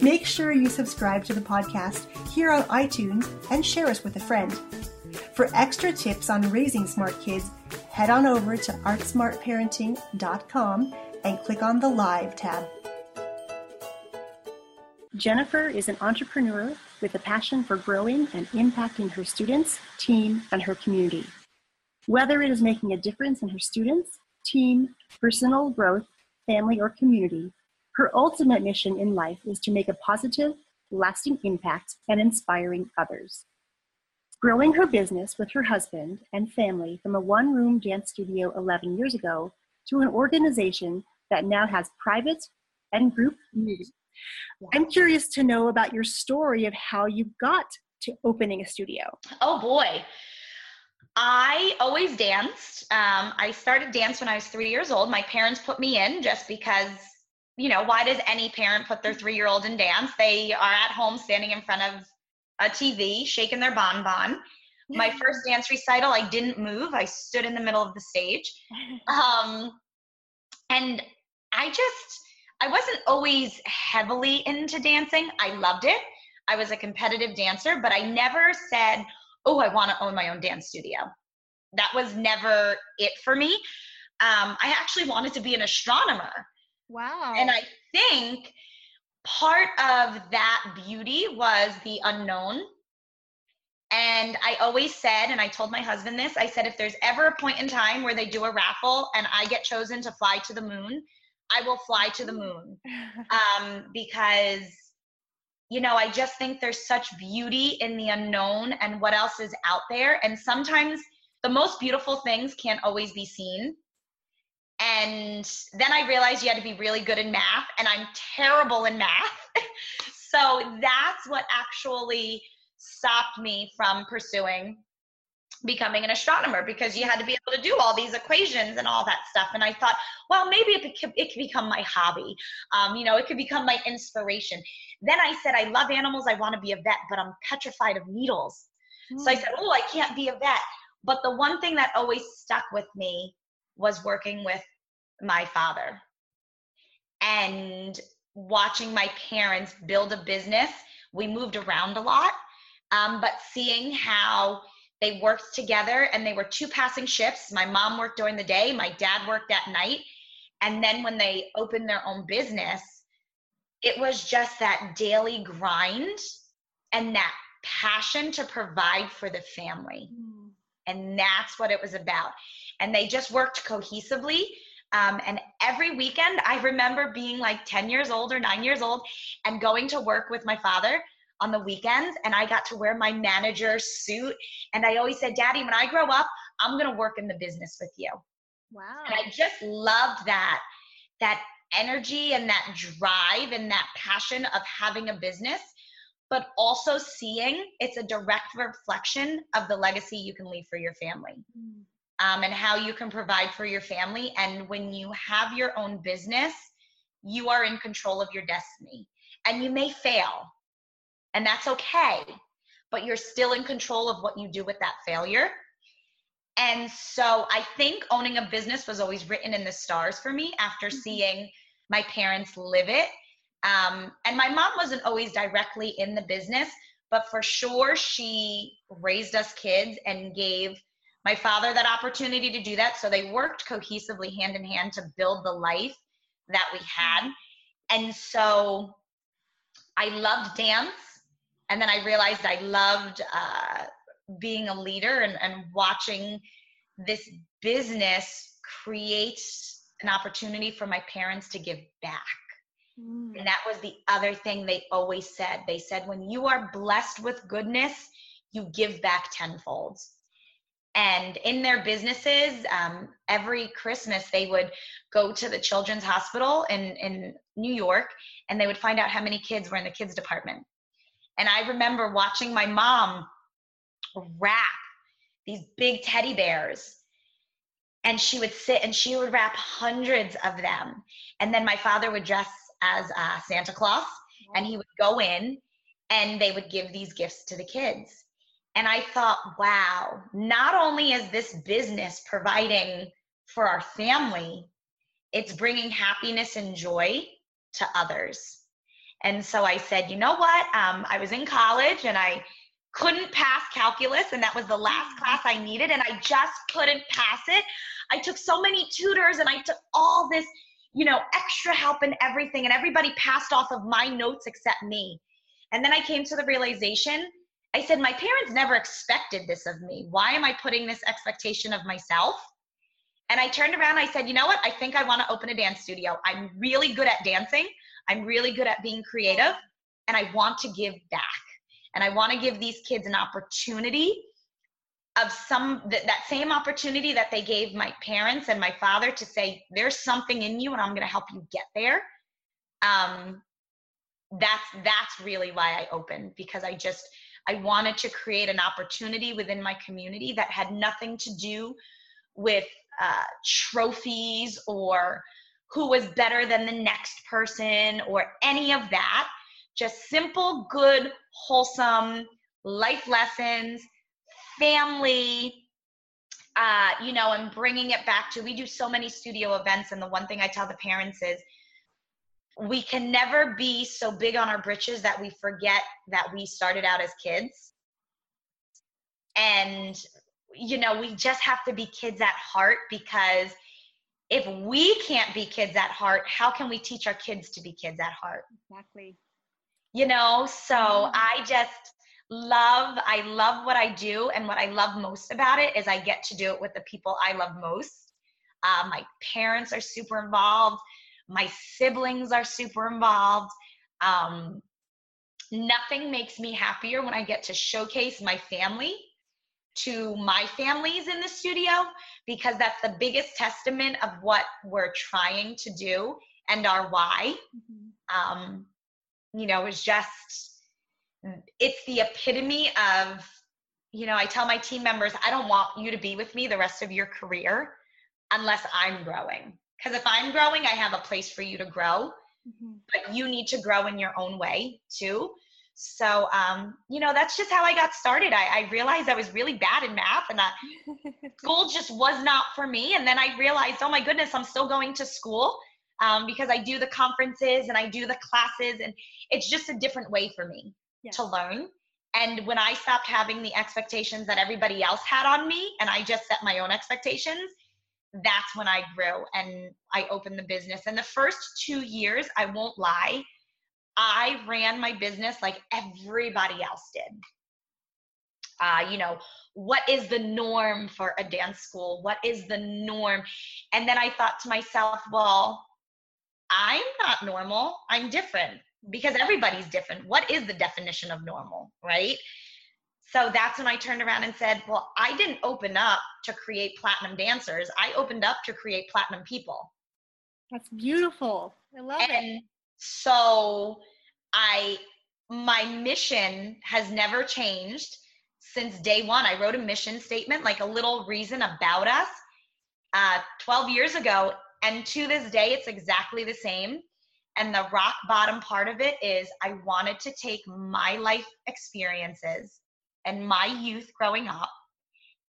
Make sure you subscribe to the podcast here on iTunes and share us with a friend. For extra tips on raising smart kids, head on over to artsmartparenting.com and click on the Live tab. Jennifer is an entrepreneur with a passion for growing and impacting her students, team, and her community. Whether it is making a difference in her students, team, personal growth, family, or community, her ultimate mission in life is to make a positive, lasting impact and inspiring others. Growing her business with her husband and family from a one room dance studio 11 years ago to an organization that now has private and group meetings. Yeah. I'm curious to know about your story of how you got to opening a studio. Oh boy. I always danced. Um, I started dance when I was three years old. My parents put me in just because you know, why does any parent put their three year old in dance? They are at home standing in front of a TV, shaking their bonbon. My first dance recital, I didn't move. I stood in the middle of the stage. Um, and I just, I wasn't always heavily into dancing. I loved it. I was a competitive dancer, but I never said, oh, I want to own my own dance studio. That was never it for me. Um, I actually wanted to be an astronomer. Wow. And I think part of that beauty was the unknown. And I always said, and I told my husband this I said, if there's ever a point in time where they do a raffle and I get chosen to fly to the moon, I will fly to the moon. Um, because, you know, I just think there's such beauty in the unknown and what else is out there. And sometimes the most beautiful things can't always be seen. And then I realized you had to be really good in math, and I'm terrible in math. so that's what actually stopped me from pursuing becoming an astronomer because you had to be able to do all these equations and all that stuff. And I thought, well, maybe it could, it could become my hobby. Um, you know, it could become my inspiration. Then I said, I love animals. I want to be a vet, but I'm petrified of needles. Mm. So I hmm. said, oh, I can't be a vet. But the one thing that always stuck with me was working with my father and watching my parents build a business. We moved around a lot, um, but seeing how they worked together and they were two passing shifts. My mom worked during the day, my dad worked at night. And then when they opened their own business, it was just that daily grind and that passion to provide for the family. Mm. And that's what it was about. And they just worked cohesively. Um, and every weekend, I remember being like 10 years old or nine years old and going to work with my father on the weekends. And I got to wear my manager's suit. And I always said, Daddy, when I grow up, I'm going to work in the business with you. Wow. And I just loved that, that energy and that drive and that passion of having a business but also seeing it's a direct reflection of the legacy you can leave for your family. Mm um, and how you can provide for your family. And when you have your own business, you are in control of your destiny. And you may fail, and that's okay, but you're still in control of what you do with that failure. And so I think owning a business was always written in the stars for me after mm-hmm. seeing my parents live it. Um, and my mom wasn't always directly in the business, but for sure she raised us kids and gave my father that opportunity to do that. So they worked cohesively hand in hand to build the life that we had. And so I loved dance. And then I realized I loved uh, being a leader and, and watching this business create an opportunity for my parents to give back. Mm. And that was the other thing they always said. They said, when you are blessed with goodness, you give back tenfold. And in their businesses, um, every Christmas they would go to the children's hospital in, in New York and they would find out how many kids were in the kids department. And I remember watching my mom wrap these big teddy bears. And she would sit and she would wrap hundreds of them. And then my father would dress as uh, Santa Claus and he would go in and they would give these gifts to the kids. And I thought, wow, not only is this business providing for our family, it's bringing happiness and joy to others. And so I said, you know what? Um, I was in college and I couldn't pass calculus, and that was the last mm-hmm. class I needed, and I just couldn't pass it. I took so many tutors and I took all this, you know, extra help and everything, and everybody passed off of my notes except me. And then I came to the realization I said, My parents never expected this of me. Why am I putting this expectation of myself? And I turned around I said, You know what? I think I want to open a dance studio. I'm really good at dancing, I'm really good at being creative, and I want to give back. And I want to give these kids an opportunity of some that, same opportunity that they gave my parents and my father to say, There's something in you, and I'm going to help you get there. Um, that's that's really why I opened because I just I wanted to create an opportunity within my community that had nothing to do with uh, trophies or who was better than the next person or any of that. Just simple, good, wholesome life lessons, family, uh, you know, and bringing it back to. We do so many studio events, and the one thing I tell the parents is we can never be so big on our britches that we forget that we started out as kids. And, you know, we just have to be kids at heart because if we can't be kids at heart, how can we teach our kids to be kids at heart? Exactly. You know, so mm-hmm. I just love, I love what I do. And what I love most about it is I get to do it with the people I love most. Uh, my parents are super involved my siblings are super involved. Um, nothing makes me happier when I get to showcase my family to my families in the studio because that's the biggest testament of what we're trying to do and our why. Mm-hmm. Um, you know, it's just, it's the epitome of, you know, I tell my team members, I don't want you to be with me the rest of your career unless I'm growing. Because if I'm growing, I have a place for you to grow, mm-hmm. but you need to grow in your own way too. So, um, you know, that's just how I got started. I, I realized I was really bad in math and that school just was not for me. And then I realized, oh my goodness, I'm still going to school um, because I do the conferences and I do the classes, and it's just a different way for me yeah. to learn. And when I stopped having the expectations that everybody else had on me and I just set my own expectations, that's when I grew and I opened the business. And the first two years, I won't lie, I ran my business like everybody else did. Uh, you know, what is the norm for a dance school? What is the norm? And then I thought to myself, well, I'm not normal. I'm different because everybody's different. What is the definition of normal, right? So that's when I turned around and said, Well, I didn't open up to create platinum dancers. I opened up to create platinum people. That's beautiful. I love and it. So I my mission has never changed since day one. I wrote a mission statement, like a little reason about us, uh, 12 years ago. And to this day, it's exactly the same. And the rock bottom part of it is I wanted to take my life experiences and my youth growing up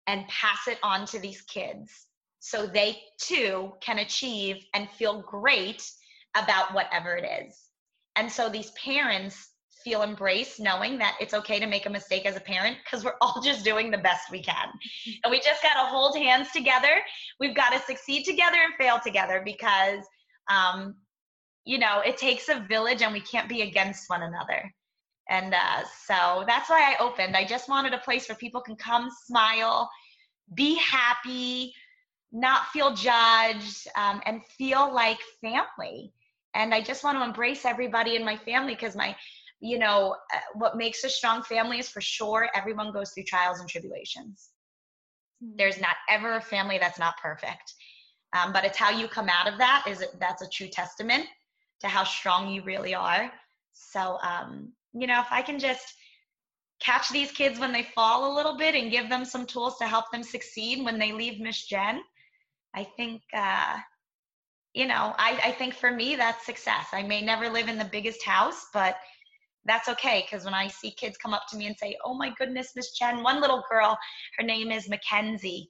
and pass it on to these kids so they too can achieve and feel great about whatever it is. And so these parents feel embraced knowing that it's okay to make a mistake as a parent because we're all just doing the best we can. And we just got to hold hands together. We've got to succeed together and fail together because, um, you know, it takes a village and we can't be against one another. And uh, so that's why I opened. I just wanted a place where people can come, smile, be happy, not feel judged, um, and feel like family. And I just want to embrace everybody in my family because my, you know, uh, what makes a strong family is for sure everyone goes through trials and tribulations. Mm-hmm. There's not ever a family that's not perfect. Um, but it's how you come out of that is that's a true testament to how strong you really are. So, um, you know, if I can just catch these kids when they fall a little bit and give them some tools to help them succeed when they leave Miss Jen, I think, uh, you know, I, I think for me that's success. I may never live in the biggest house, but that's okay because when I see kids come up to me and say, "Oh my goodness, Miss Jen," one little girl, her name is Mackenzie,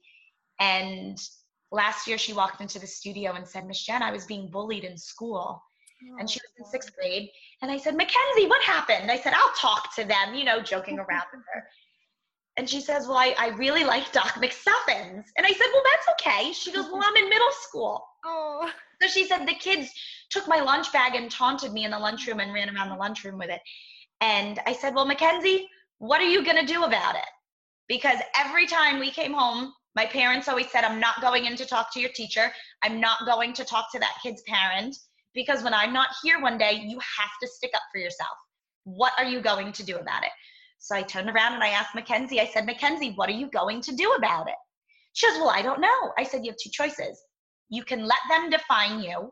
and last year she walked into the studio and said, "Miss Jen, I was being bullied in school." Oh, and she was in sixth grade. And I said, Mackenzie, what happened? I said, I'll talk to them, you know, joking around with her. And she says, Well, I, I really like Doc McStuffins. And I said, Well, that's okay. She goes, Well, I'm in middle school. Oh. So she said, The kids took my lunch bag and taunted me in the lunchroom and ran around the lunchroom with it. And I said, Well, Mackenzie, what are you going to do about it? Because every time we came home, my parents always said, I'm not going in to talk to your teacher. I'm not going to talk to that kid's parent because when I'm not here one day, you have to stick up for yourself. What are you going to do about it? So I turned around and I asked Mackenzie, I said, Mackenzie, what are you going to do about it? She goes, Well, I don't know. I said, You have two choices. You can let them define you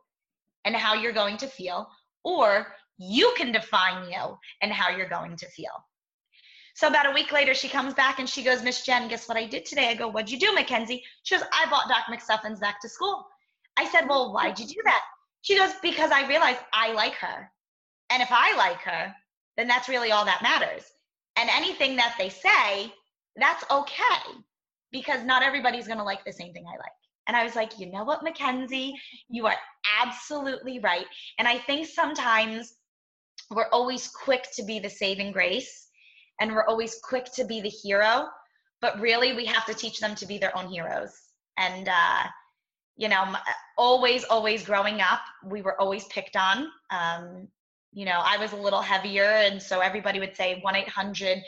and how you're going to feel, or you can define you and how you're going to feel. So about a week later, she comes back and she goes, Miss Jen, guess what I did today? I go, What'd you do, Mackenzie? She goes, I bought Doc McStuffins back to school. I said, Well, why'd you do that? She goes, Because I realized I like her. And if I like her, then that's really all that matters. And anything that they say, that's okay because not everybody's going to like the same thing I like. And I was like, you know what, Mackenzie, you are absolutely right. And I think sometimes we're always quick to be the saving grace and we're always quick to be the hero, but really we have to teach them to be their own heroes. And, uh, you know, always, always growing up, we were always picked on. Um, you know, I was a little heavier, and so everybody would say 1 800,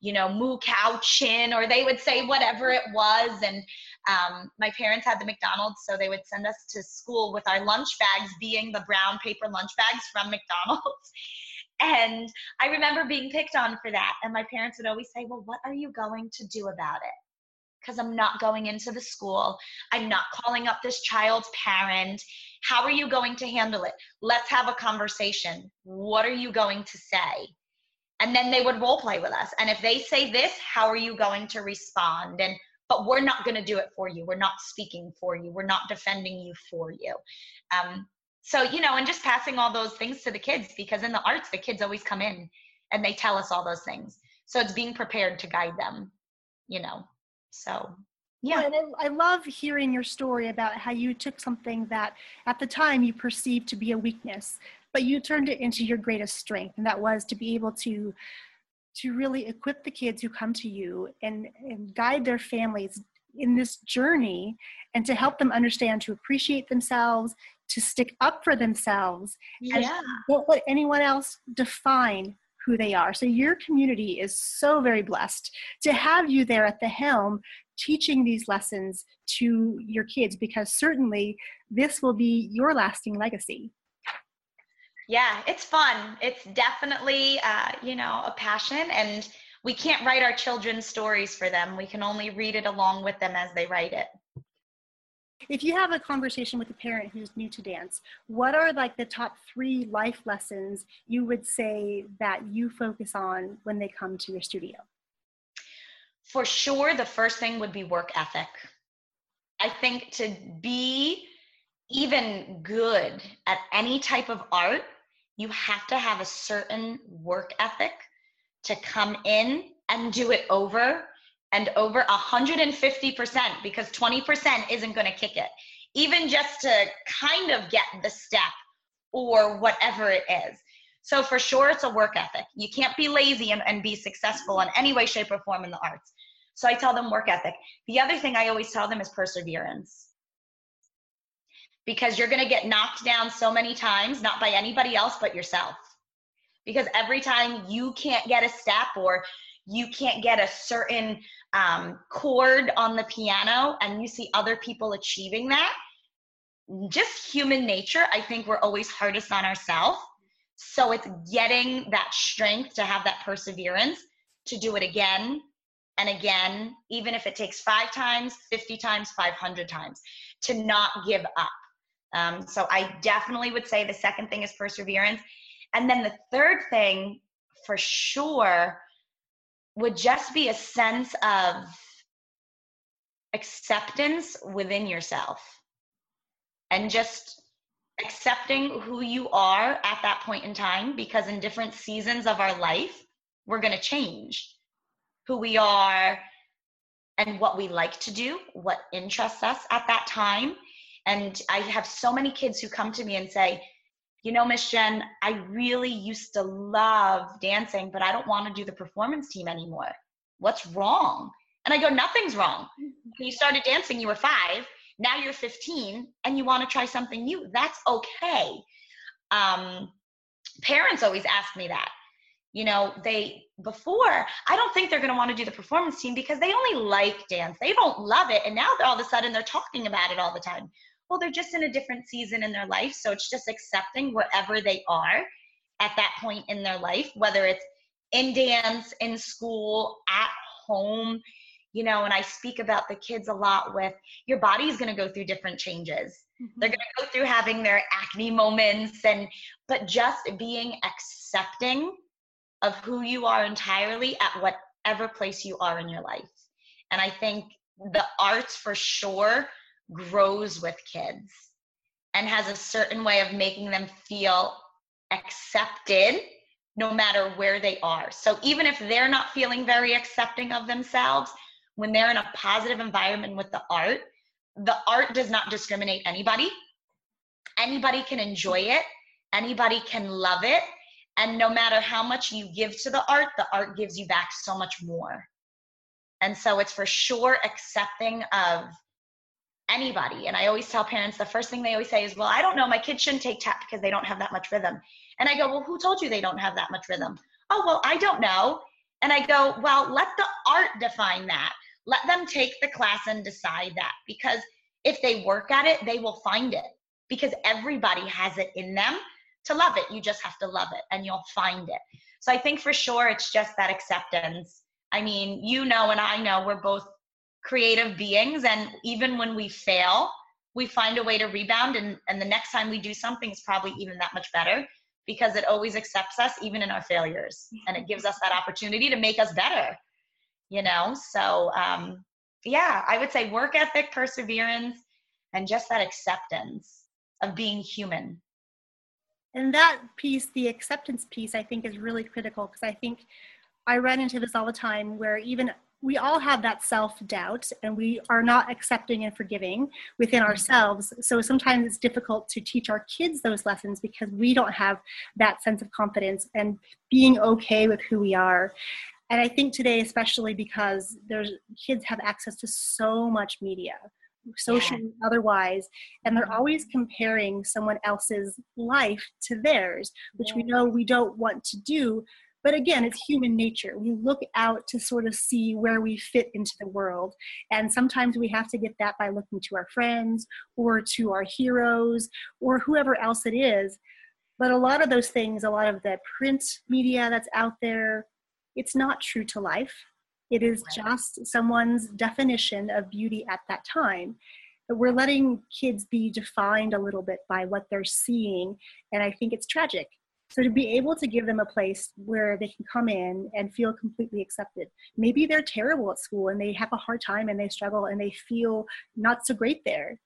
you know, moo cow chin, or they would say whatever it was. And um, my parents had the McDonald's, so they would send us to school with our lunch bags being the brown paper lunch bags from McDonald's. And I remember being picked on for that. And my parents would always say, Well, what are you going to do about it? Because I'm not going into the school. I'm not calling up this child's parent. How are you going to handle it? Let's have a conversation. What are you going to say? And then they would role play with us. And if they say this, how are you going to respond? And but we're not going to do it for you. We're not speaking for you. We're not defending you for you. Um, so you know, and just passing all those things to the kids because in the arts, the kids always come in and they tell us all those things. So it's being prepared to guide them. You know, so yeah. And I, I love hearing your story about how you took something that at the time you perceived to be a weakness, but you turned it into your greatest strength. And that was to be able to to really equip the kids who come to you and, and guide their families in this journey and to help them understand to appreciate themselves, to stick up for themselves, yeah. and don't let anyone else define who they are. So your community is so very blessed to have you there at the helm teaching these lessons to your kids because certainly this will be your lasting legacy. Yeah, it's fun. It's definitely, uh, you know, a passion, and we can't write our children's stories for them. We can only read it along with them as they write it. If you have a conversation with a parent who's new to dance, what are like the top three life lessons you would say that you focus on when they come to your studio? For sure, the first thing would be work ethic. I think to be even good at any type of art, you have to have a certain work ethic to come in and do it over and over 150% because 20% isn't going to kick it. Even just to kind of get the step or whatever it is. So for sure, it's a work ethic. You can't be lazy and, and be successful in any way, shape, or form in the arts. So I tell them work ethic. The other thing I always tell them is perseverance. Because you're going to get knocked down so many times, not by anybody else but yourself. Because every time you can't get a step or you can't get a certain um, chord on the piano and you see other people achieving that, just human nature, I think we're always hardest on ourselves. So it's getting that strength to have that perseverance to do it again and again, even if it takes five times, 50 times, 500 times, to not give up. Um, so I definitely would say the second thing is perseverance. And then the third thing for sure would just be a sense of acceptance within yourself and just accepting who you are at that point in time because in different seasons of our life we're going to change who we are and what we like to do what interests us at that time. And i have so many kids who come to me and say you know miss jen i really used to love dancing but i don't want to do the performance team anymore what's wrong and I go, nothing's wrong. When you started dancing, you were five. Now you're 15 and you want to try something new. That's okay. Um, parents always ask me that. You know, they, before, I don't think they're going to want to do the performance team because they only like dance. They don't love it. And now all of a sudden they're talking about it all the time. Well, they're just in a different season in their life. So it's just accepting wherever they are at that point in their life, whether it's in dance, in school, at home you know, and I speak about the kids a lot with your body's going to go through different changes. Mm-hmm. They're going to go through having their acne moments and but just being accepting of who you are entirely at whatever place you are in your life. And I think the arts for sure grows with kids and has a certain way of making them feel accepted no matter where they are. So even if they're not feeling very accepting of themselves, when they're in a positive environment with the art, the art does not discriminate anybody. Anybody can enjoy it, anybody can love it. And no matter how much you give to the art, the art gives you back so much more. And so it's for sure accepting of anybody. And I always tell parents the first thing they always say is, Well, I don't know, my kids shouldn't take tap because they don't have that much rhythm. And I go, Well, who told you they don't have that much rhythm? Oh, well, I don't know. And I go, Well, let the art define that let them take the class and decide that because if they work at it, they will find it because everybody has it in them to love it. You just have to love it and you'll find it. So I think for sure it's just that acceptance. I mean, you know, and I know we're both creative beings, and even when we fail, we find a way to rebound. And, and the next time we do something is probably even that much better because it always accepts us, even in our failures. And it gives us that opportunity to make us better you know so um yeah i would say work ethic perseverance and just that acceptance of being human and that piece the acceptance piece i think is really critical because i think i run into this all the time where even we all have that self doubt and we are not accepting and forgiving within mm-hmm. ourselves. So sometimes it's difficult to teach our kids those lessons because we don't have that sense of confidence and being okay with who we are and i think today especially because there's kids have access to so much media social yeah. otherwise and they're always comparing someone else's life to theirs which yeah. we know we don't want to do but again it's human nature we look out to sort of see where we fit into the world and sometimes we have to get that by looking to our friends or to our heroes or whoever else it is but a lot of those things a lot of the print media that's out there it's not true to life. It is just someone's definition of beauty at that time. But we're letting kids be defined a little bit by what they're seeing, and I think it's tragic. So to be able to give them a place where they can come in and feel completely accepted. Maybe they're terrible at school and they have a hard time and they struggle and they feel not so great there.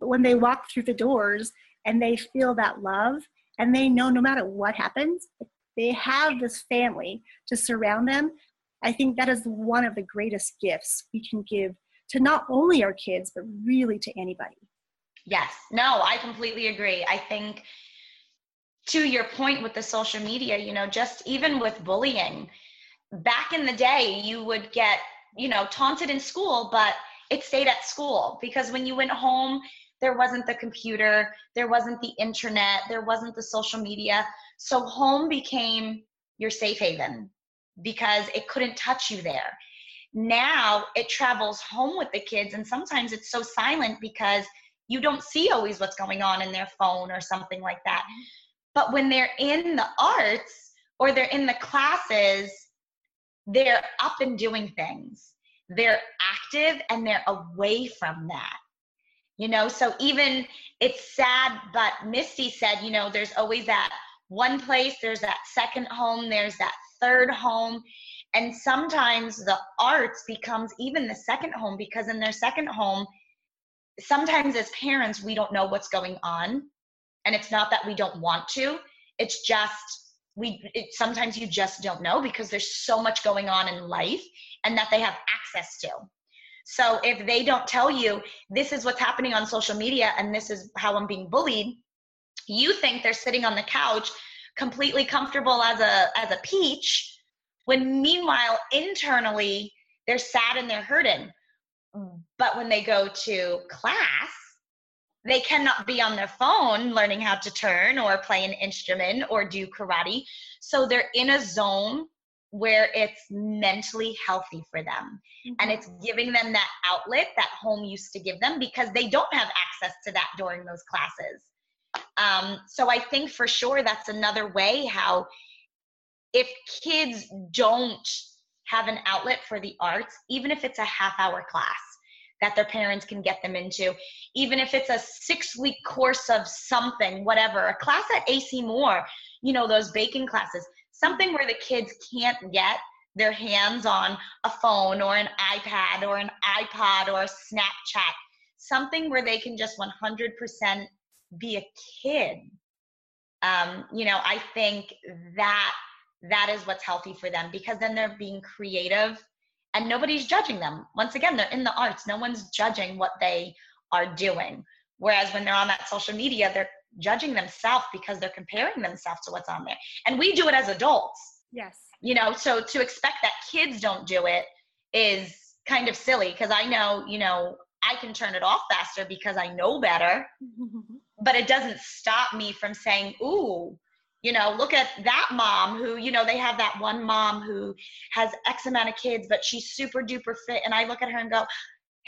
But when they walk through the doors and they feel that love and they know no matter what happens, they have this family to surround them. I think that is one of the greatest gifts we can give to not only our kids, but really to anybody. Yes, no, I completely agree. I think to your point with the social media, you know, just even with bullying, back in the day, you would get, you know, taunted in school, but it stayed at school because when you went home, there wasn't the computer, there wasn't the internet, there wasn't the social media. So home became your safe haven because it couldn't touch you there. Now it travels home with the kids, and sometimes it's so silent because you don't see always what's going on in their phone or something like that. But when they're in the arts or they're in the classes, they're up and doing things. they're active and they're away from that. You know, so even it's sad, but Misty said, you know, there's always that one place, there's that second home, there's that third home. And sometimes the arts becomes even the second home because in their second home, sometimes as parents, we don't know what's going on. And it's not that we don't want to, it's just we it, sometimes you just don't know because there's so much going on in life and that they have access to. So if they don't tell you this is what's happening on social media and this is how i'm being bullied you think they're sitting on the couch completely comfortable as a as a peach when meanwhile internally they're sad and they're hurting. Mm. But when they go to class they cannot be on their phone learning how to turn or play an instrument or do karate. So they're in a zone where it's mentally healthy for them mm-hmm. and it's giving them that outlet that home used to give them because they don't have access to that during those classes. Um, so I think for sure that's another way how if kids don't have an outlet for the arts, even if it's a half hour class, that their parents can get them into, even if it's a six week course of something, whatever, a class at AC Moore, you know, those baking classes, something where the kids can't get their hands on a phone or an iPad or an iPod or a Snapchat, something where they can just 100% be a kid. Um, you know, I think that that is what's healthy for them because then they're being creative and nobody's judging them. Once again, they're in the arts. No one's judging what they are doing. Whereas when they're on that social media, they're judging themselves because they're comparing themselves to what's on there. And we do it as adults. Yes. You know, so to expect that kids don't do it is kind of silly because I know, you know, I can turn it off faster because I know better. but it doesn't stop me from saying, ooh, you know look at that mom who you know they have that one mom who has x amount of kids but she's super duper fit. And i look at her and go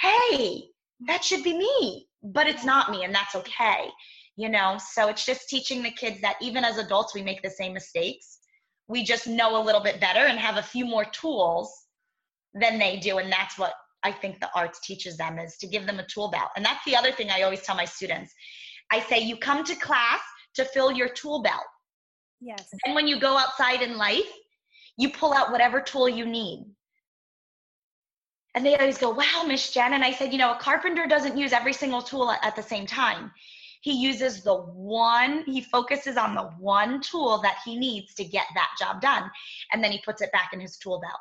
hey that should be me. But it's not me and that's okay you know? So it's just teaching the kids that even as adults we make the same mistakes. We just know a little bit better and have a few more tools than they do and that's what i think the arts teaches them is to give them a tool belt. And that's the other thing i always tell my students. I say you come to class to fill your tool belt Yes. And when you go outside in life, you pull out whatever tool you need. And they always go, wow, Miss Jen. And I said, you know, a carpenter doesn't use every single tool at the same time. He uses the one, he focuses on the one tool that he needs to get that job done. And then he puts it back in his tool belt.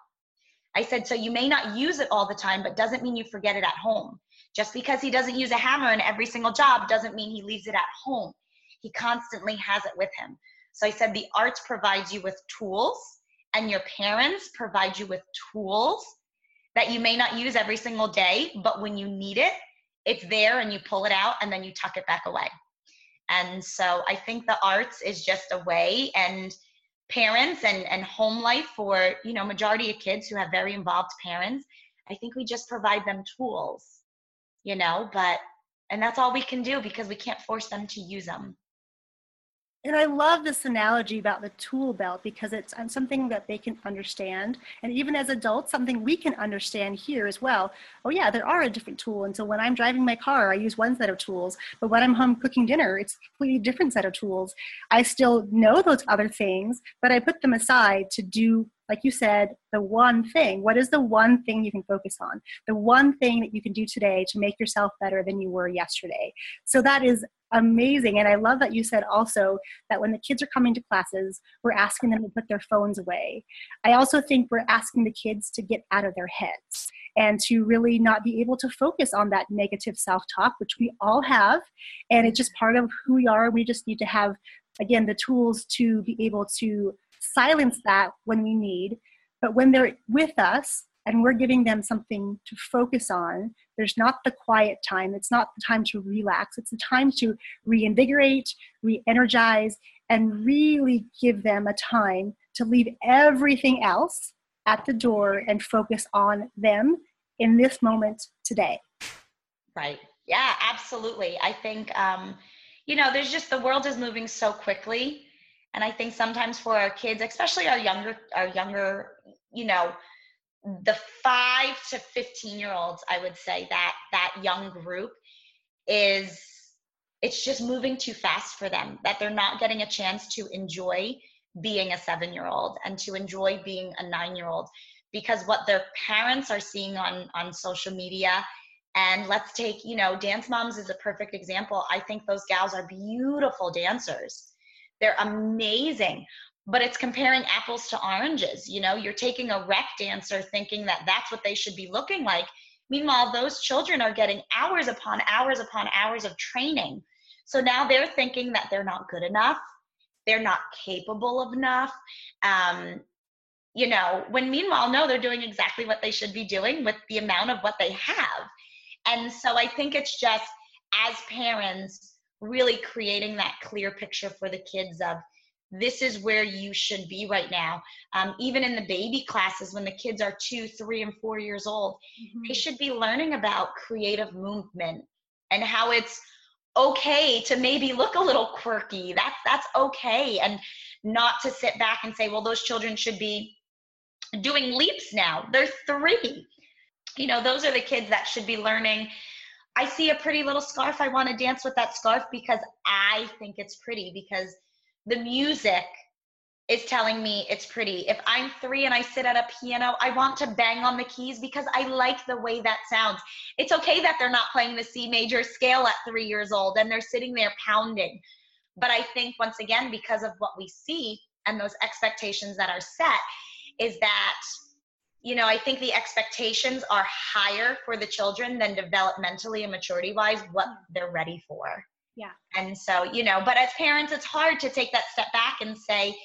I said, so you may not use it all the time, but doesn't mean you forget it at home. Just because he doesn't use a hammer in every single job doesn't mean he leaves it at home. He constantly has it with him. So I said the arts provides you with tools, and your parents provide you with tools that you may not use every single day, but when you need it, it's there and you pull it out and then you tuck it back away. And so I think the arts is just a way and parents and, and home life for, you know, majority of kids who have very involved parents, I think we just provide them tools, you know, but, and that's all we can do because we can't force them to use them and I love this analogy about the tool belt because it's something that they can understand. And even as adults, something we can understand here as well. Oh, yeah, there are a different tool. And so when I'm driving my car, I use one set of tools. But when I'm home cooking dinner, it's a completely different set of tools. I still know those other things, but I put them aside to do like you said, the one thing. What is the one thing you can focus on? The one thing that you can do today to make yourself better than you were yesterday. So that is amazing. And I love that you said also that when the kids are coming to classes, we're asking them to put their phones away. I also think we're asking the kids to get out of their heads and to really not be able to focus on that negative self talk, which we all have. And it's just part of who we are. We just need to have, again, the tools to be able to silence that when we need. But when they're with us, and we're giving them something to focus on. There's not the quiet time. It's not the time to relax. It's the time to reinvigorate, re energize, and really give them a time to leave everything else at the door and focus on them in this moment today. Right. Yeah, absolutely. I think, um, you know, there's just the world is moving so quickly. And I think sometimes for our kids, especially our younger, our younger, you know, the 5 to 15 year olds i would say that that young group is it's just moving too fast for them that they're not getting a chance to enjoy being a 7 year old and to enjoy being a 9 year old. Because what their parents are seeing on on social media and let's take you know dance moms is a perfect example. I think those gals are beautiful dancers they're amazing but it's comparing apples to oranges you know? You're taking a rec dancer thinking that that's what they should be looking like. Meanwhile those children are getting hours upon hours upon hours of training. So now they're thinking that they're not good enough they're not capable of enough um, you know? When meanwhile no they're doing exactly what they should be doing with the amount of what they have. And so i think it's just as parents really creating that clear picture for the kids of this is where you should be right now. Um, even in the baby classes, when the kids are two, three, and four years old, mm-hmm. they should be learning about creative movement and how it's okay to maybe look a little quirky. That's that's okay, and not to sit back and say, well, those children should be doing leaps now. They're three. You know, those are the kids that should be learning I see a pretty little scarf. I want to dance with that scarf because I think it's pretty because the music is telling me it's pretty. If I'm three and I sit at a piano, I want to bang on the keys because I like the way that sounds. It's okay that they're not playing the C major scale at three years old and they're sitting there pounding. But I think, once again, because of what we see and those expectations that are set, is that you know, I think the expectations are higher for the children than developmentally and maturity wise what hmm. they're ready for. Yeah. And so, you know, but as parents, it's hard to take that step back and say,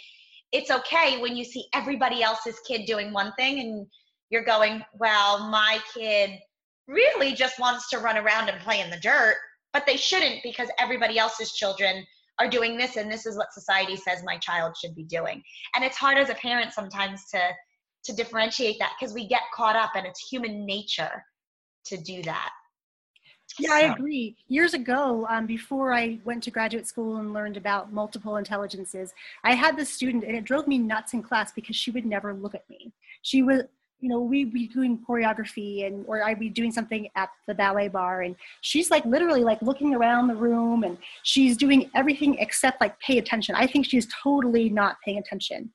it's okay when you see everybody else's kid doing one thing and you're going, well, my kid really just wants to run around and play in the dirt, but they shouldn't because everybody else's children are doing this and this is what society says my child should be doing. And it's hard as a parent sometimes to to differentiate that because we get caught up and it's human nature to do that. Yeah, I agree. Years ago, um, before I went to graduate school and learned about multiple intelligences, I had this student and it drove me nuts in class because she would never look at me. She was, you know, we'd be doing choreography and or I'd be doing something at the ballet bar and she's like literally like looking around the room and she's doing everything except like pay attention. I think she's totally not paying attention.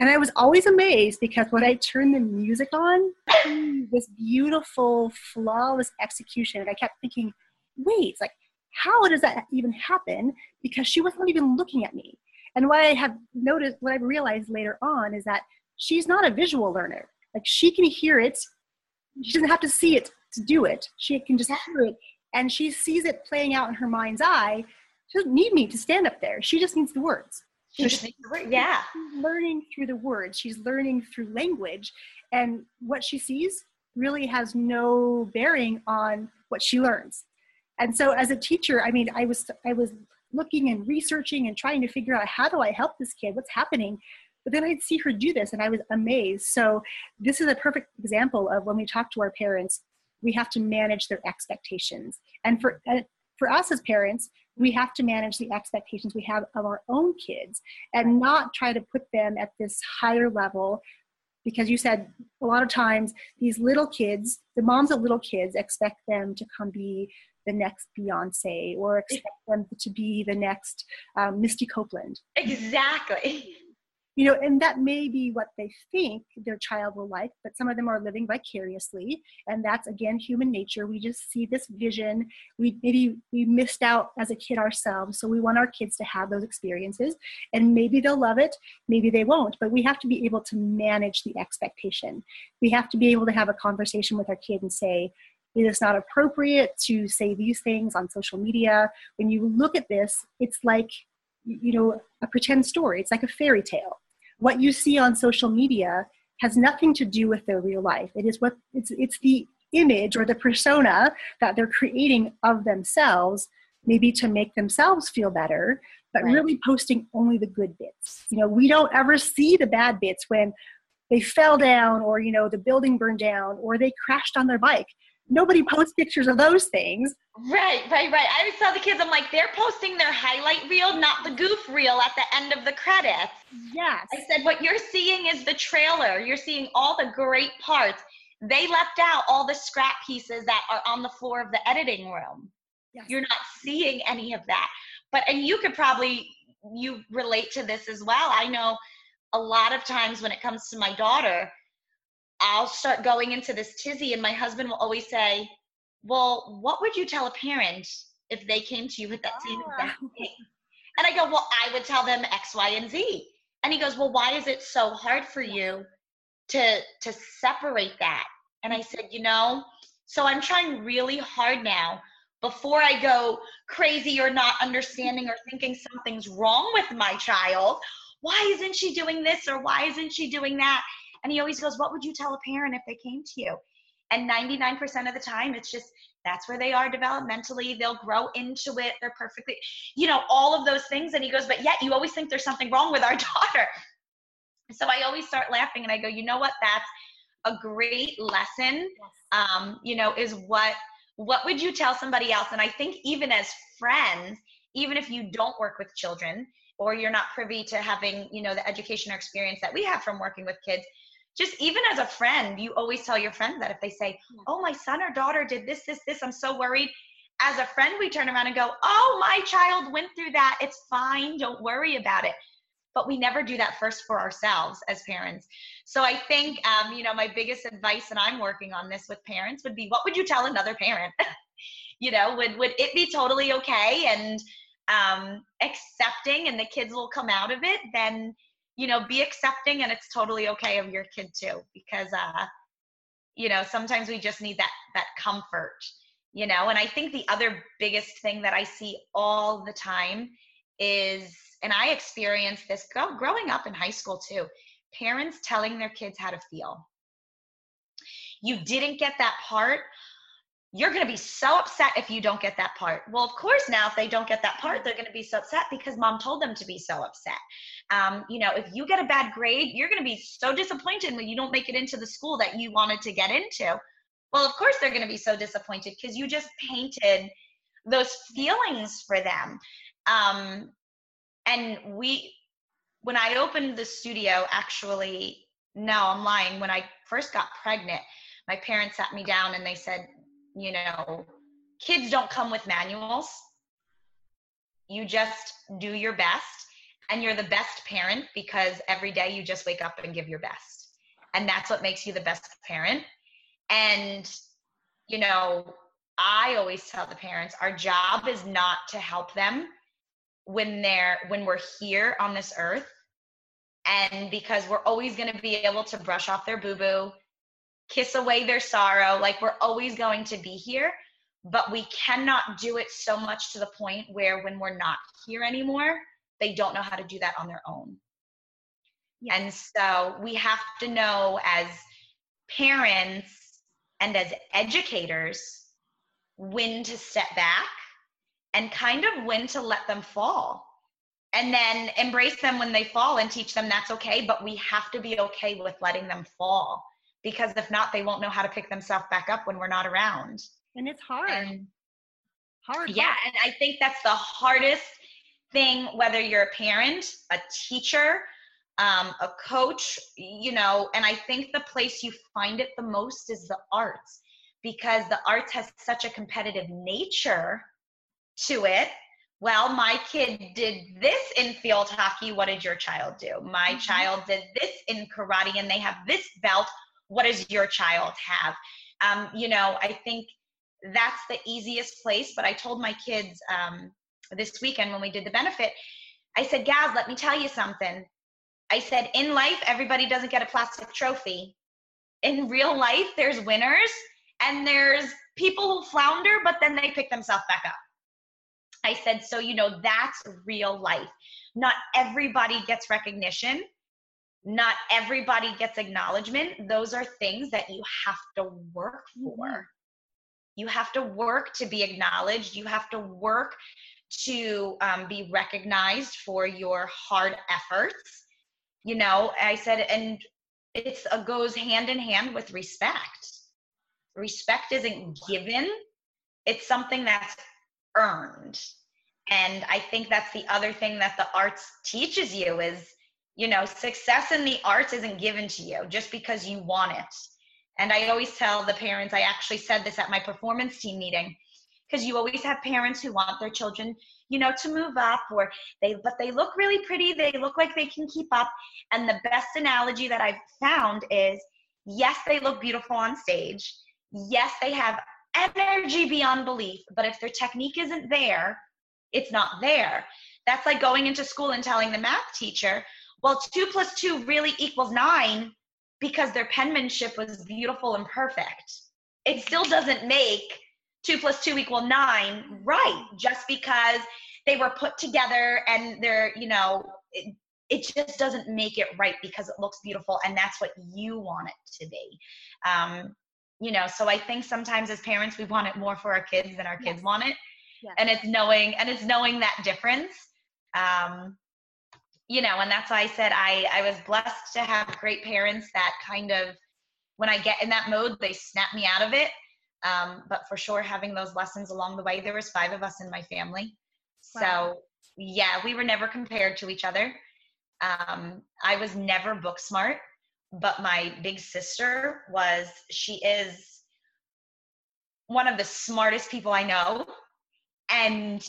And I was always amazed because when I turned the music on, mm, this beautiful, flawless execution, and I kept thinking, wait, like, how does that even happen? Because she wasn't even looking at me. And what I have noticed, what I've realized later on is that she's not a visual learner. Like, she can hear it, she doesn't have to see it to do it. She can just hear it, and she sees it playing out in her mind's eye. She doesn't need me to stand up there, she just needs the words yeah. She's learning through the words. She's learning through language. And what she sees really has no bearing on what she learns. And so as a teacher, I mean, I was I was looking and researching and trying to figure out how do I help this kid? What's happening? But then I'd see her do this and I was amazed. So this is a perfect example of when we talk to our parents, we have to manage their expectations. And for for us as parents, we have to manage the expectations we have of our own kids and not try to put them at this higher level. Because you said a lot of times these little kids the moms of little kids expect them to come be the next beyonce or expect them to be the next um, misty copeland. Exactly you know and that may be what they think their child will like but some of them are living vicariously. And that's again human nature. We just see this vision. We maybe we missed out as a kid ourselves. So we want our kids to have those experiences. And maybe they'll love it maybe they won't. But we have to be able to manage the expectation. We have to be able to have a conversation with our kid and say it is not appropriate to say these things on social media? When you look at this it's like you know a pretend story. It's like a fairy tale what you see on social media has nothing to do with their real life. It is what it's it's the image or the persona that they're creating of themselves, maybe to make themselves feel better, but right. really posting only the good bits. You know, we don't ever see the bad bits when they fell down or you know the building burned down or they crashed on their bike. Nobody posts pictures of those things. Right, right, right. I always tell the kids, I'm like, they're posting their highlight reel, not the goof reel at the end of the credits. Yes. I said, what you're seeing is the trailer. You're seeing all the great parts. They left out all the scrap pieces that are on the floor of the editing room. Yes. You're not seeing any of that. But, and you could probably, you relate to this as well. I know a lot of times when it comes to my daughter, I'll start going into this tizzy, and my husband will always say, Well, what would you tell a parent if they came to you with that same ah. exact thing? And I go, Well, I would tell them X, Y, and Z. And he goes, Well, why is it so hard for you to to separate that? And I said, You know, so I'm trying really hard now before I go crazy or not understanding or thinking something's wrong with my child. Why isn't she doing this or why isn't she doing that? And he always goes, What would you tell a parent if they came to you? And 99% of the time, it's just that's where they are developmentally. They'll grow into it. They're perfectly, you know, all of those things. And he goes, But yet you always think there's something wrong with our daughter. So I always start laughing and I go, You know what? That's a great lesson. Um, you know, is what what would you tell somebody else? And I think even as friends, even if you don't work with children or you're not privy to having, you know, the education or experience that we have from working with kids, just even as a friend, you always tell your friend that if they say, Oh, my son or daughter did this, this, this, I'm so worried. As a friend, we turn around and go, Oh, my child went through that. It's fine. Don't worry about it. But we never do that first for ourselves as parents. So I think, um, you know, my biggest advice, and I'm working on this with parents, would be what would you tell another parent? you know, would, would it be totally okay and um, accepting and the kids will come out of it? Then you know be accepting and it's totally okay of your kid too because uh you know sometimes we just need that that comfort you know? And i think the other biggest thing that i see all the time is and i experienced this growing up in high school too parents telling their kids how to feel. You didn't get that part you're going to be so upset if you don't get that part. Well, of course, now if they don't get that part, they're going to be so upset because mom told them to be so upset. Um, you know, if you get a bad grade, you're going to be so disappointed when you don't make it into the school that you wanted to get into. Well, of course, they're going to be so disappointed because you just painted those feelings for them. Um, and we, when I opened the studio, actually, no, I'm lying. When I first got pregnant, my parents sat me down and they said, you know, kids don't come with manuals. You just do your best and you're the best parent because every day you just wake up and give your best. And that's what makes you the best parent. And, you know, I always tell the parents our job is not to help them when they're when we're here on this earth and because we're always going to be able to brush off their boo-boo kiss away their sorrow. Like we're always going to be here, but we cannot do it so much to the point where when we're not here anymore, they don't know how to do that on their own. And so we have to know as parents and as educators when to step back and kind of when to let them fall and then embrace them when they fall and teach them that's okay but we have to be okay with letting them fall because if not, they won't know how to pick themselves back up when we're not around. And it's hard. And, hard. Yeah. And I think that's the hardest thing, whether you're a parent, a teacher, um, a coach, you know, and I think the place you find it the most is the arts because the arts has such a competitive nature to it. Well, my kid did this in field hockey. What did your child do? My mm-hmm. child did this in karate and they have this belt what does your child have? Um, you know i think that's the easiest place but i told my kids um, this weekend when we did the benefit i said gaz let me tell you something. I said in life everybody doesn't get a plastic trophy. In real life there's winners and there's people who flounder but then they pick themselves back up. I said so you know that's real life. Not everybody gets recognition not everybody gets acknowledgement. Those are things that you have to work for. Mm-hmm. You have to work to be acknowledged. You have to work to um, be recognized for your hard efforts. You know, I said, and it's a goes hand in hand with respect. respect isn't given, it's something that's earned. And I think that's the other thing that the arts teaches you is, you know, success in the arts isn't given to you just because you want it. And I always tell the parents, I actually said this at my performance team meeting, because you always have parents who want their children, you know, to move up or they, but they look really pretty. They look like they can keep up. And the best analogy that I've found is yes, they look beautiful on stage. Yes, they have energy beyond belief, but if their technique isn't there, it's not there. That's like going into school and telling the math teacher, well, two plus two really equals nine because their penmanship was beautiful and perfect. It still doesn't make two plus two equal nine right just because they were put together and they're, you know, it, it just doesn't make it right because it looks beautiful and that's what you want it to be. Um, you know, so I think sometimes as parents, we want it more for our kids than our kids yes. want it yes. and it's knowing and it's knowing that difference um, you know and that's why i said i i was blessed to have great parents that kind of when i get in that mode they snap me out of it. Um, but for sure having those lessons along the way there was five of us in my family. Wow. so yeah we were never compared to each other. Um, i was never book smart but my big sister was she is one of the smartest people i know. And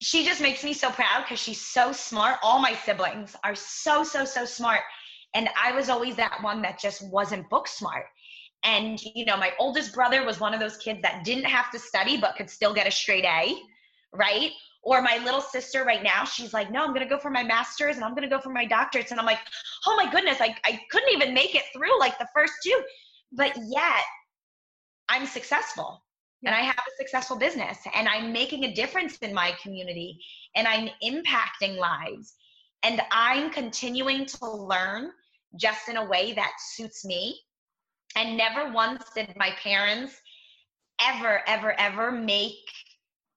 she just makes me so proud because she's so smart. All my siblings are so, so, so smart. And I was always that one that just wasn't book smart. And, you know, my oldest brother was one of those kids that didn't have to study but could still get a straight A, right? Or my little sister right now, she's like, no, I'm going to go for my master's and I'm going to go for my doctorates. And I'm like, oh my goodness, I, I couldn't even make it through like the first two. But yet, I'm successful and I have a successful business and I'm making a difference in my community and I'm impacting lives. And I'm continuing to learn just in a way that suits me. And never once did my parents ever, ever, ever make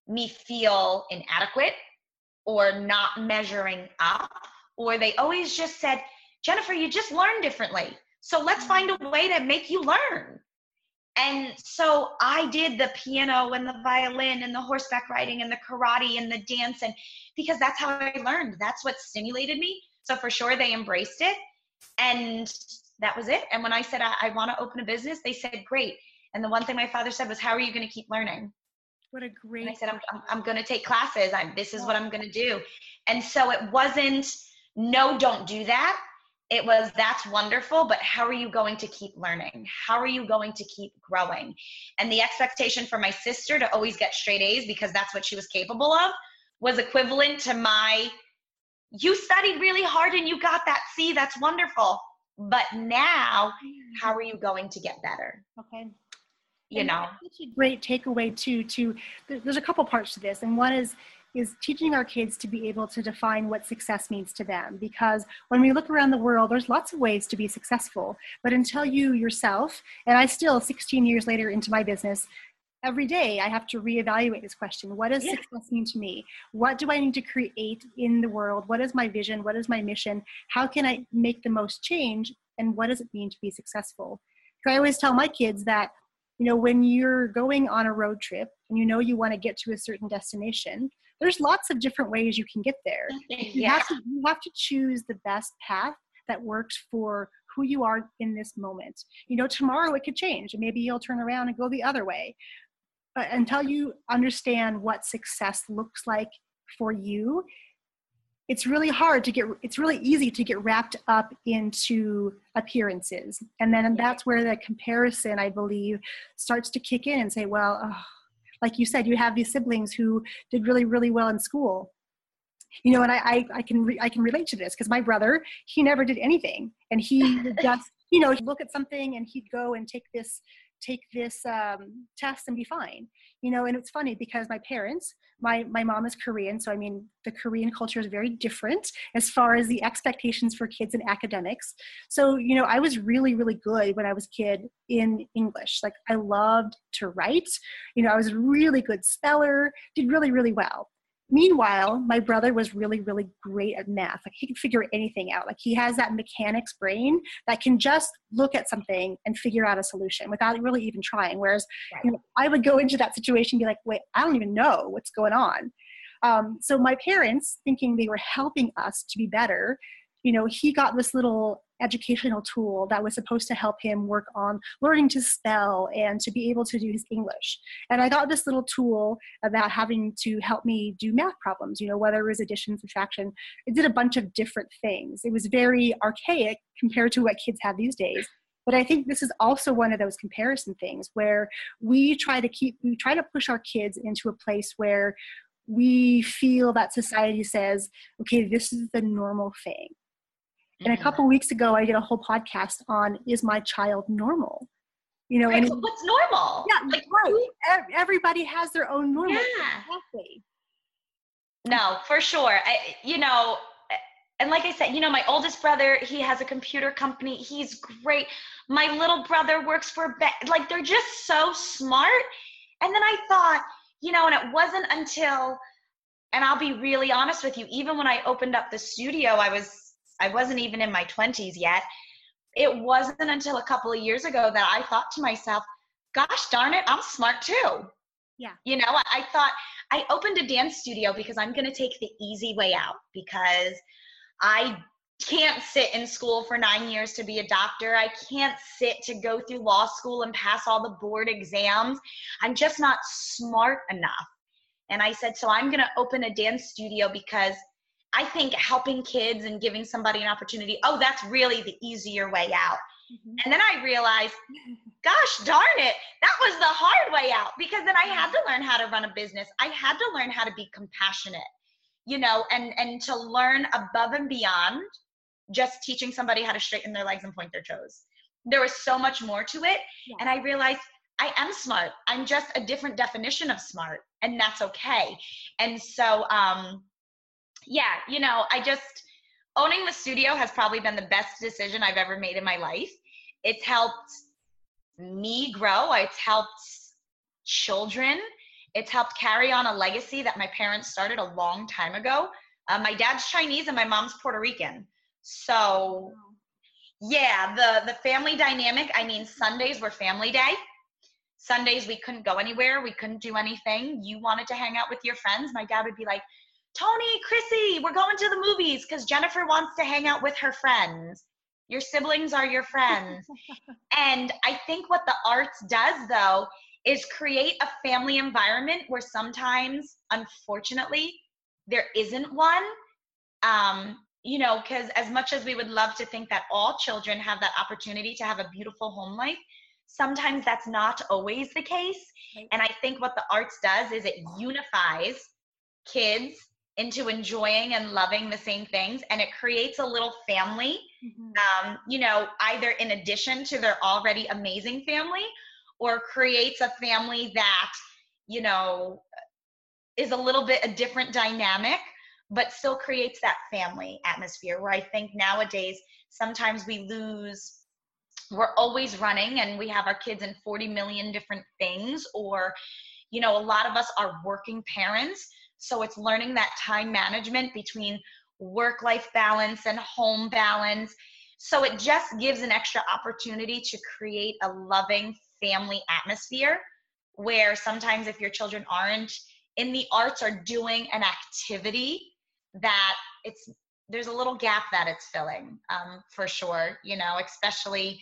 me feel inadequate or not measuring up. Or they always just said, Jennifer, you just learn differently. So let's mm-hmm. find a way to make you learn and so I did the piano and the violin and the horseback riding and the karate and the dance and because that's how I learned. That's what stimulated me. So for sure they embraced it. And that was it. And when I said I, I want to open a business, they said, great. And the one thing my father said was, how are you going to keep learning? What a great. And I said, I'm, I'm, I'm going to take classes. I'm, this is what I'm going to do. And so it wasn't, no, don't do that it was that's wonderful but how are you going to keep learning? How are you going to keep growing? And the expectation for my sister to always get straight a's because that's what she was capable of was equivalent to my you studied really hard and you got that c that's wonderful but now how are you going to get better? Okay. You know? it's a great takeaway too to there's a couple parts to this and one is is teaching our kids to be able to define what success means to them. Because when we look around the world, there's lots of ways to be successful. But until you yourself, and I still, 16 years later into my business, every day I have to reevaluate this question. What does yeah. success mean to me? What do I need to create in the world? What is my vision? What is my mission? How can I make the most change? And what does it mean to be successful? So I always tell my kids that, you know, when you're going on a road trip and you know you want to get to a certain destination, there's lots of different ways you can get there. You have to you have to choose the best path that works for who you are in this moment. You know, tomorrow it could change and maybe you'll turn around and go the other way. But until you understand what success looks like for you, it's really hard to get it's really easy to get wrapped up into appearances and then that's where the comparison i believe starts to kick in and say well oh, like you said, you have these siblings who did really, really well in school. You know, and I, I, I can, re- I can relate to this because my brother, he never did anything, and he just, you know, look at something and he'd go and take this take this um, test and be fine. You know and it's funny because my parents my my mom is korean so i mean the korean culture is very different as far as the expectations for kids in academics. So you know i was really really good when i was kid in english. Like i loved to write. You know i was a really good speller did really really well meanwhile, my brother was really, really great at math. Like he could figure anything out. Like he has that mechanics brain that can just look at something and figure out a solution without really even trying. Whereas, right. you know, I would go into that situation and be like, wait, I don't even know what's going on. Um, so my parents, thinking they were helping us to be better, you know, he got this little educational tool that was supposed to help him work on learning to spell and to be able to do his English. And I got this little tool about having to help me do math problems, you know, whether it was addition, subtraction. It did a bunch of different things. It was very archaic compared to what kids have these days. But I think this is also one of those comparison things where we try to keep, we try to push our kids into a place where we feel that society says, okay, this is the normal thing. And a mm-hmm. couple weeks ago, I did a whole podcast on is my child normal? You know, right, and what's normal? Yeah, like right. Everybody has their own normal. Yeah. Exactly. No, for sure. I, you know, and like I said, you know, my oldest brother, he has a computer company. He's great. My little brother works for be- like they're just so smart. And then I thought, you know, and it wasn't until and I'll be really honest with you, even when I opened up the studio, I was I wasn't even in my 20s yet. It wasn't until a couple of years ago that I thought to myself, gosh darn it, I'm smart too. Yeah. You know, I thought I opened a dance studio because I'm going to take the easy way out because I can't sit in school for nine years to be a doctor. I can't sit to go through law school and pass all the board exams. I'm just not smart enough. And I said, so I'm going to open a dance studio because I think helping kids and giving somebody an opportunity, oh, that's really the easier way out. Mm-hmm. And then I realized, gosh darn it, that was the hard way out because then I had to learn how to run a business. I had to learn how to be compassionate, you know, and and to learn above and beyond just teaching somebody how to straighten their legs and point their toes. There was so much more to it. Yeah. And I realized I am smart. I'm just a different definition of smart, and that's okay. And so um yeah, you know, I just owning the studio has probably been the best decision I've ever made in my life. It's helped me grow, it's helped children, it's helped carry on a legacy that my parents started a long time ago. Uh, my dad's Chinese and my mom's Puerto Rican. So, yeah, the the family dynamic. I mean, Sundays were family day. Sundays we couldn't go anywhere, we couldn't do anything. You wanted to hang out with your friends. My dad would be like, Tony, Chrissy, we're going to the movies because Jennifer wants to hang out with her friends. Your siblings are your friends. and I think what the arts does, though, is create a family environment where sometimes, unfortunately, there isn't one. Um, you know, because as much as we would love to think that all children have that opportunity to have a beautiful home life, sometimes that's not always the case. And I think what the arts does is it unifies kids into enjoying and loving the same things and it creates a little family mm-hmm. um, you know either in addition to their already amazing family or creates a family that you know is a little bit a different dynamic but still creates that family atmosphere where i think nowadays sometimes we lose we're always running and we have our kids in 40 million different things or you know a lot of us are working parents so it's learning that time management between work life balance and home balance. So it just gives an extra opportunity to create a loving family atmosphere where sometimes if your children aren't in the arts or doing an activity that it's there's a little gap that it's filling um, for sure you know especially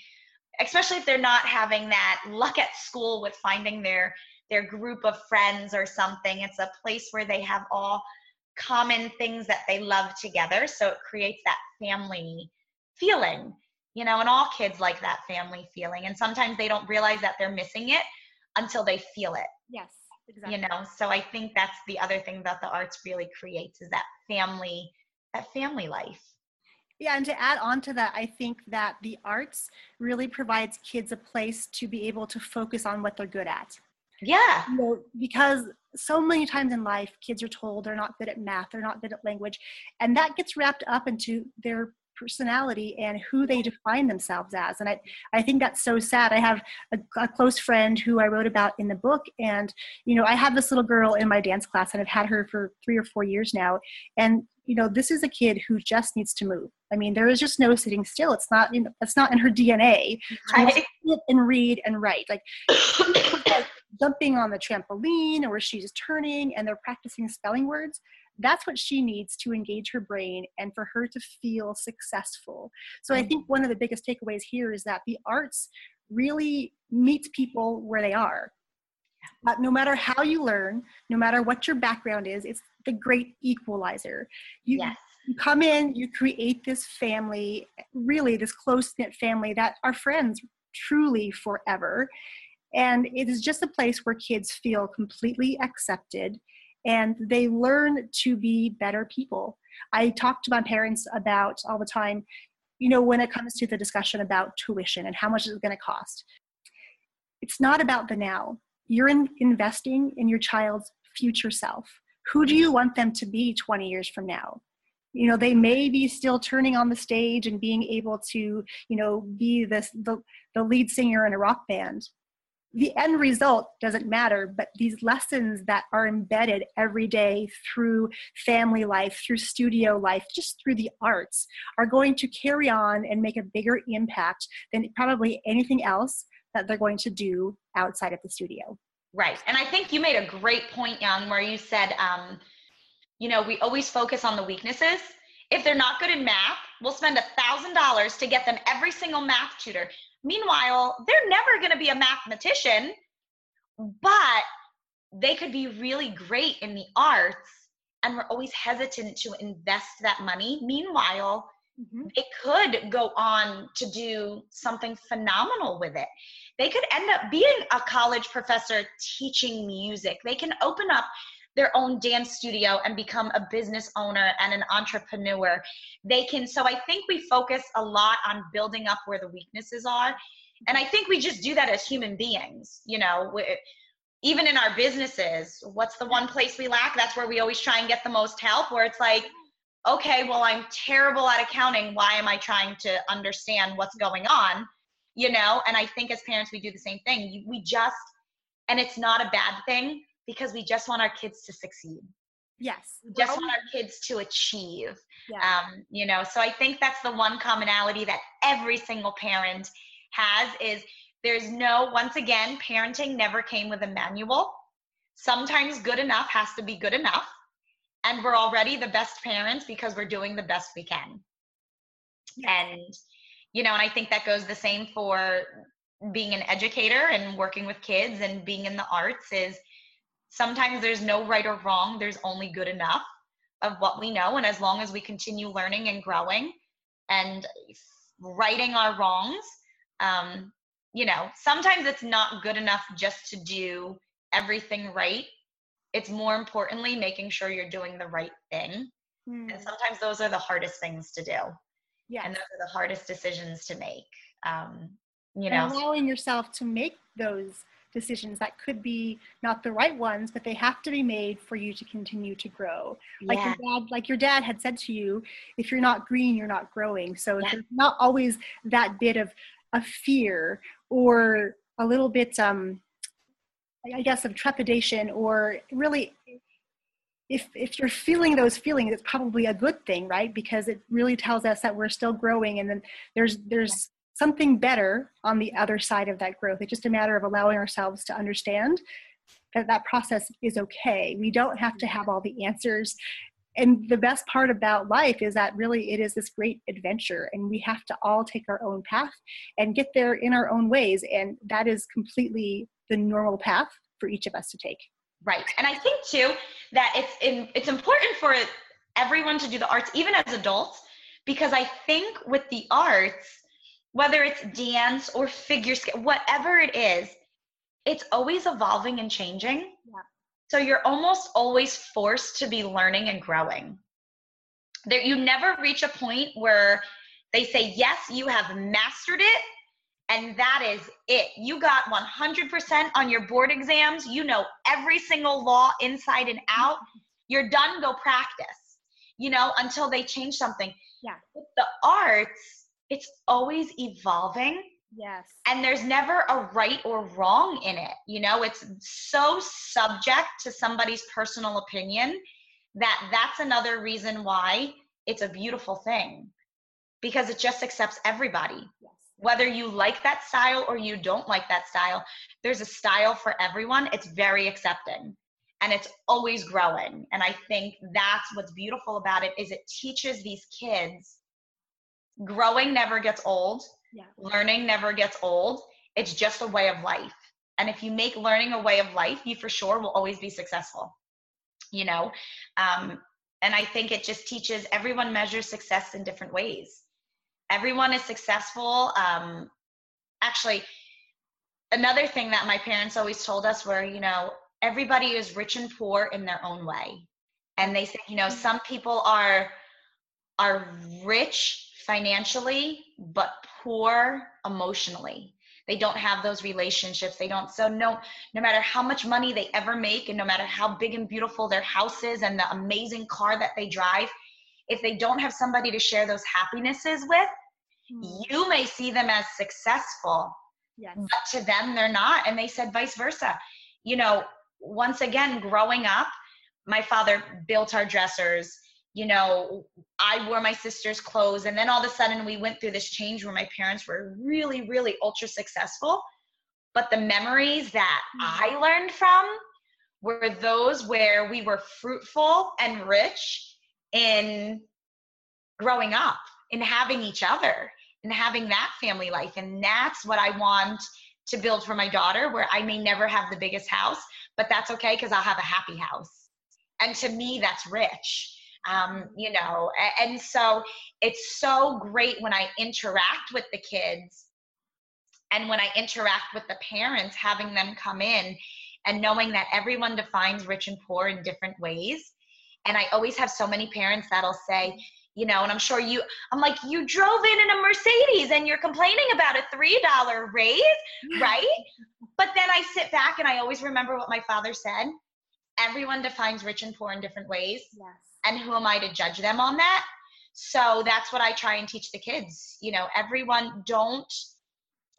especially if they're not having that luck at school with finding their their group of friends or something. It's a place where they have all common things that they love together. So it creates that family feeling, you know, and all kids like that family feeling. And sometimes they don't realize that they're missing it until they feel it. Yes, exactly. You know, so I think that's the other thing that the arts really creates is that family, that family life. Yeah, and to add on to that, I think that the arts really provides kids a place to be able to focus on what they're good at. Yeah. You know, because so many times in life, kids are told they're not good at math, they're not good at language, and that gets wrapped up into their personality and who they define themselves as. And I, I think that's so sad. I have a, a, close friend who I wrote about in the book. And, you know, I have this little girl in my dance class and I've had her for three or four years now. And, you know, this is a kid who just needs to move. I mean, there is just no sitting still. It's not, know, it's not in her DNA to sit and read and write. Like jumping on the trampoline or she's turning and they're practicing spelling words that's what she needs to engage her brain and for her to feel successful. So I mm. think one of the biggest takeaways here is that the arts really meets people where they are. Uh, no matter how you learn, no matter what your background is, it's the great equalizer. You, yes. you come in, you create this family, really this close knit family that are friends truly forever. And it is just a place where kids feel completely accepted and they learn to be better people. I talk to my parents about all the time, you know, when it comes to the discussion about tuition and how much is it going to cost. It's not about the now. You're in investing in your child's future self. Who do you want them to be 20 years from now? you know they may be still turning on the stage and being able to you know be this the, the lead singer in a rock band the end result doesn't matter, but these lessons that are embedded every day through family life, through studio life, just through the arts, are going to carry on and make a bigger impact than probably anything else that they're going to do outside of the studio. Right. And I think you made a great point, Young, where you said, um, you know, we always focus on the weaknesses. If they're not good in math, we'll spend a $1,000 to get them every single math tutor. Meanwhile, they're never going to be a mathematician, but they could be really great in the arts. And we're always hesitant to invest that money. Meanwhile, mm-hmm. they could go on to do something phenomenal with it. They could end up being a college professor teaching music. They can open up their own dance studio and become a business owner and an entrepreneur. They can, so I think we focus a lot on building up where the weaknesses are. And I think we just do that as human beings, you know. even in our businesses, what's the one place we lack? That's where we always try and get the most help, where it's like, okay, well, I'm terrible at accounting. Why am I trying to understand what's going on? You know, and I think as parents, we do the same thing. We just, and it's not a bad thing because we just want our kids to succeed. Yes. We just want our kids to achieve. Yeah. Um, you know, so I think that's the one commonality that every single parent has is there's no, once again, parenting never came with a manual. Sometimes good enough has to be good enough. And we're already the best parents because we're doing the best we can. And, you know, and I think that goes the same for being an educator and working with kids and being in the arts is sometimes there's no right or wrong there's only good enough of what we know. And as long as we continue learning and growing and righting our wrongs um, you know sometimes it's not good enough just to do everything right. It's more importantly making sure you're doing the right thing. Mm. and sometimes those are the hardest things to do. Yeah and those are the hardest decisions to make um, you know. and allowing yourself to make those decisions that could be not the right ones, but they have to be made for you to continue to grow. Yeah. Like your dad, like your dad had said to you, if you're not green, you're not growing. So yeah. there's not always that bit of a fear or a little bit um I guess of trepidation or really if if you're feeling those feelings it's probably a good thing right because it really tells us that we're still growing and then there's there's something better on the other side of that growth. It's just a matter of allowing ourselves to understand that that process is okay. We don't have to have all the answers. And the best part about life is that really it is this great adventure, and we have to all take our own path and get there in our own ways. And that is completely the normal path for each of us to take. Right. And I think too that it's in, it's important for everyone to do the arts, even as adults, because I think with the arts, whether it's dance or figure skating, whatever it is, it's always evolving and changing. Yeah. So you're almost always forced to be learning and growing. There, you never reach a point where they say, yes, you have mastered it, and that is it. You got 100% on your board exams. You know every single law inside and out. You're done, go practice. you know, until they change something. Yeah. the arts, it's always evolving. Yes. And there's never a right or wrong in it. You know, it's so subject to somebody's personal opinion that that's another reason why it's a beautiful thing because it just accepts everybody. Yes. Whether you like that style or you don't like that style, there's a style for everyone. It's very accepting and it's always growing. And I think that's what's beautiful about it is it teaches these kids growing never gets old. Yeah. Learning never gets old. It's just a way of life. And if you make learning a way of life, you for sure will always be successful. You know, um, and I think it just teaches everyone measures success in different ways. Everyone is successful. Um, actually, another thing that my parents always told us were, you know, everybody is rich and poor in their own way. And they said, you know, some people are are rich financially but poor emotionally. They don't have those relationships. They don't so no no matter how much money they ever make and no matter how big and beautiful their house is and the amazing car that they drive if they don't have somebody to share those happinesses with Mm. you may see them as successful Yes. but to them they're not. And they said vice versa. You know once again growing up my father built our dressers you know i wore my sister's clothes and then all of a sudden we went through this change where my parents were really really ultra successful. But the memories that hmm. i learned from were those where we were fruitful and rich in growing up in having each other and having that family life. And that's what i want to build for my daughter where i may never have the biggest house but that's okay because i'll have a happy house. And to me that's rich um, you know and so it's so great when i interact with the kids and when i interact with the parents having them come in and knowing that everyone defines rich and poor in different ways. And i always have so many parents that'll say you know and i'm sure you i'm like you drove in in a mercedes and you're complaining about a three dollar raise right? But then i sit back and i always remember what my father said everyone defines rich and poor in different ways. Yes. And who am i to judge them on that? So that's what i try and teach the kids you know everyone don't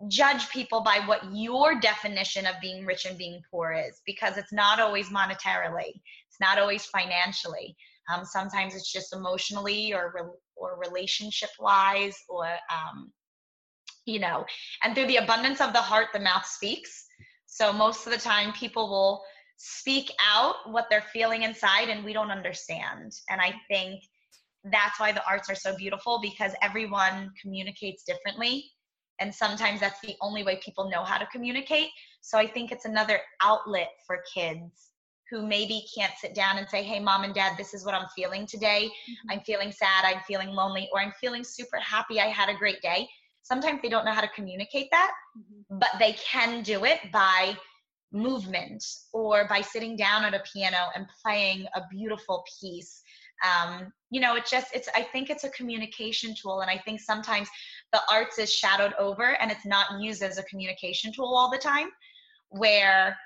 judge people by what your definition of being rich and being poor is because it's not always monetarily it's not always financially. Um, sometimes it's just emotionally or re- or relationship wise or um, you know and through the abundance of the heart the mouth speaks. So most of the time people will speak out what they're feeling inside and we don't understand. And i think that's why the arts are so beautiful because everyone communicates differently. And sometimes that's the only way people know how to communicate. So i think it's another outlet for kids who maybe can't sit down and say hey mom and dad this is what i'm feeling today. I'm feeling sad i'm feeling lonely or i'm feeling super happy i had a great day. Sometimes they don't know how to communicate that Mhm. but they can do it by movement or by sitting down at a piano and playing a beautiful piece. Um, you know it just it's i think it's a communication tool and i think sometimes the arts is shadowed over and it's not used as a communication tool all the time where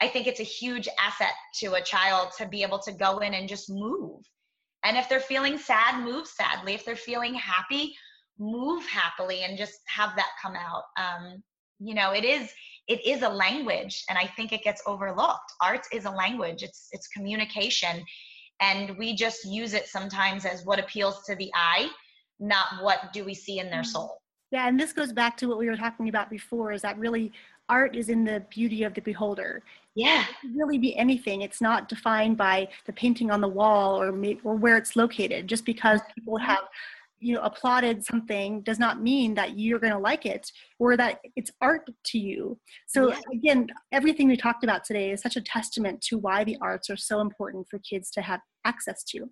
i think it's a huge asset to a child to be able to go in and just move. And if they're feeling sad move sadly. If they're feeling happy move happily and just have that come out. Um, you know it is it is a language and i think it gets overlooked art is a language it's it's communication and we just use it sometimes as what appeals to the eye not what do we see in their Mhm. soul Yeah, and this goes back to what we were talking about before is that really art is in the beauty of the beholder. yeah It could really be anything. It's not defined by the painting on the wall or or where it's located. Just because people have you know applauded something does not mean that you're going to like it or that it's art to you. So Yeah. again, everything we talked about today is such a testament to why the arts are so important for kids to have access to.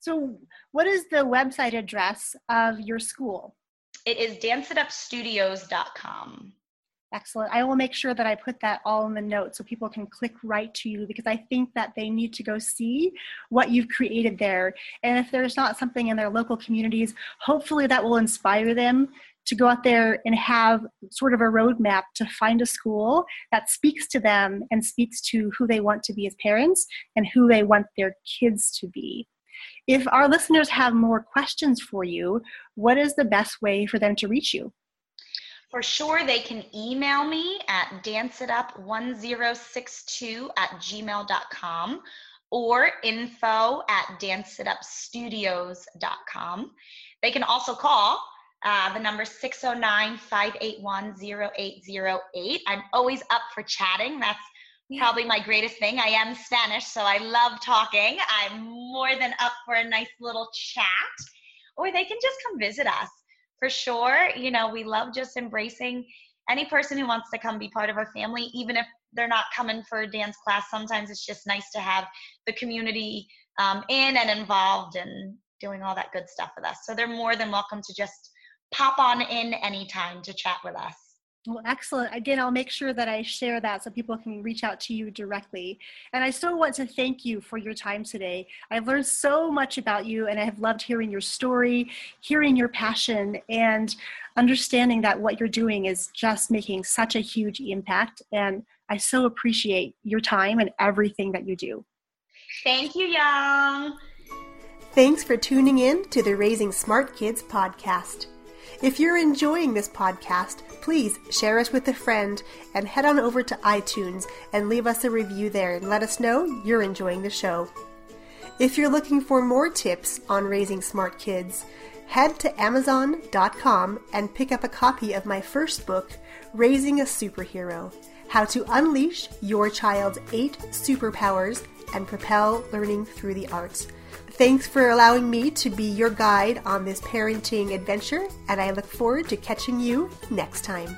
So, what is the website address of your school? it is danceitupstudios.com Excellent. I will make sure that I put that all in the notes so people can click right to you because I think that they need to go see what you've created there. And if there's not something in their local communities, hopefully that will inspire them to go out there and have sort of a roadmap to find a school that speaks to them and speaks to who they want to be as parents and who they want their kids to be. If our listeners have more questions for you, what is the best way for them to reach you? For sure, they can email me at danceitup1062 at gmail.com or info at danceitupstudios.com. They can also call. Uh, the number 609-581-0808. I'm always up for chatting. That's probably my greatest thing. I am Spanish, so I love talking. I'm more than up for a nice little chat. Or they can just come visit us. For sure, you know, we love just embracing any person who wants to come be part of our family, even if they're not coming for a dance class. Sometimes it's just nice to have the community um, in and involved and doing all that good stuff with us. So they're more than welcome to just pop on in anytime to chat with us. Well, excellent. Again, I'll make sure that I share that so people can reach out to you directly. And I still want to thank you for your time today. I've learned so much about you, and I have loved hearing your story, hearing your passion, and understanding that what you're doing is just making such a huge impact. And I so appreciate your time and everything that you do. Thank you, Young. Thanks for tuning in to the Raising Smart Kids podcast. If you're enjoying this podcast, please share us with a friend and head on over to iTunes and leave us a review there and let us know you're enjoying the show. If you're looking for more tips on raising smart kids, head to Amazon.com and pick up a copy of my first book, Raising a Superhero How to Unleash Your Child's Eight Superpowers and Propel Learning Through the Arts. Thanks for allowing me to be your guide on this parenting adventure, and I look forward to catching you next time.